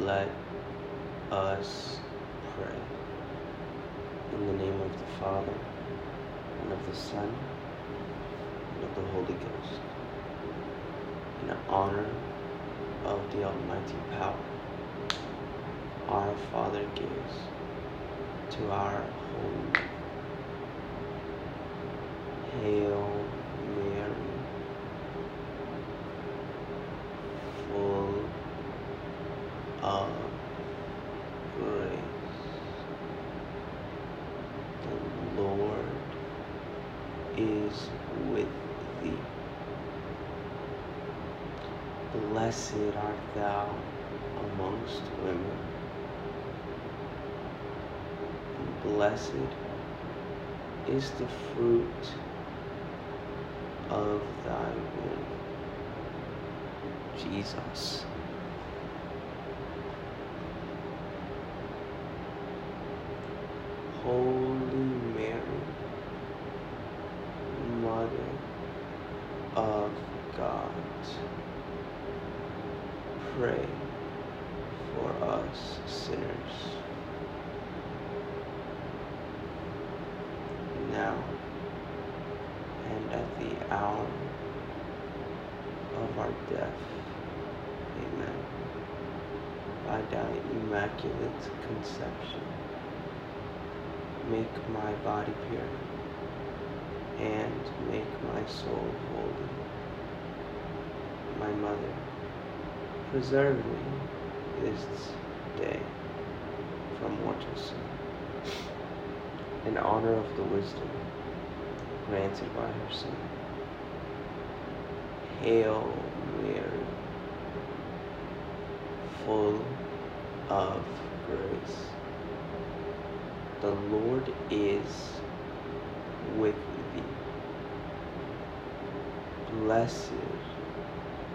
let us pray. In the name of the Father, and of the Son, and of the Holy Ghost. In honor of the Almighty power, our Father gives to our home. Hail Mary, full of grace. The Lord is with thee. Blessed art thou amongst women, blessed is the fruit of thy womb, Jesus. Holy Mary, Mother of God, pray for us sinners now and at the hour of our death. Amen. By thy immaculate conception, make my body pure and make my soul holy. My mother, preserve me this day from mortal sin in honor of the wisdom granted by her Son. Hail Mary, full of grace. The Lord is with thee. Blessed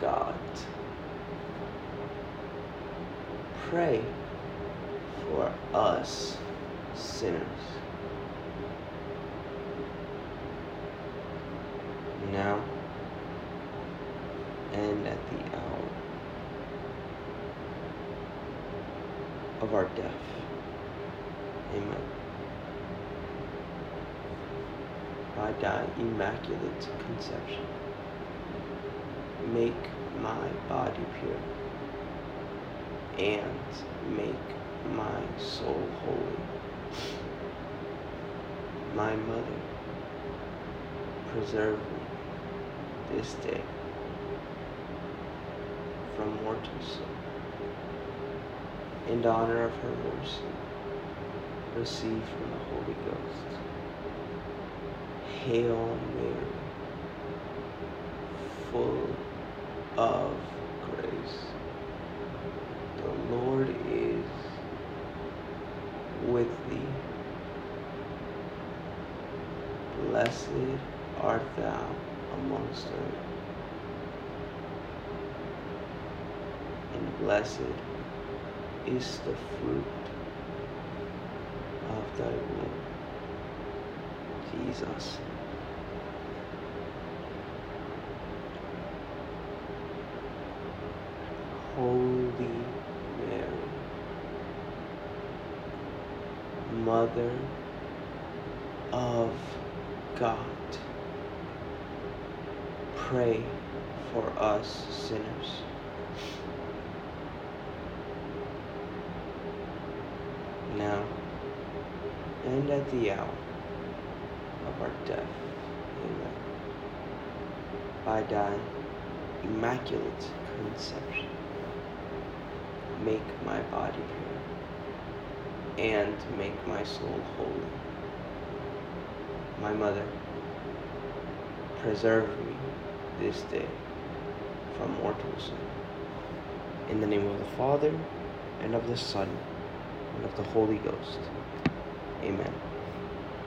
God, pray for us sinners. Now and at the hour of our death. Amen. By thy immaculate conception, make my body pure and make my soul holy. My mother, preserve me this day from mortal sin. In honor of her mercy, receive from the Holy Ghost. Hail Mary, full of grace. The Lord is with thee. Blessed art thou amongst women, and blessed is the fruit of thy womb, Jesus. Holy Mary, Mother of God, pray for us sinners. Now and at the hour of our death. Amen. By thy immaculate conception, make my body pure and make my soul holy. My mother, preserve me this day from mortal sin. In the name of the Father, and of the Son, and of the Holy Ghost. Amen.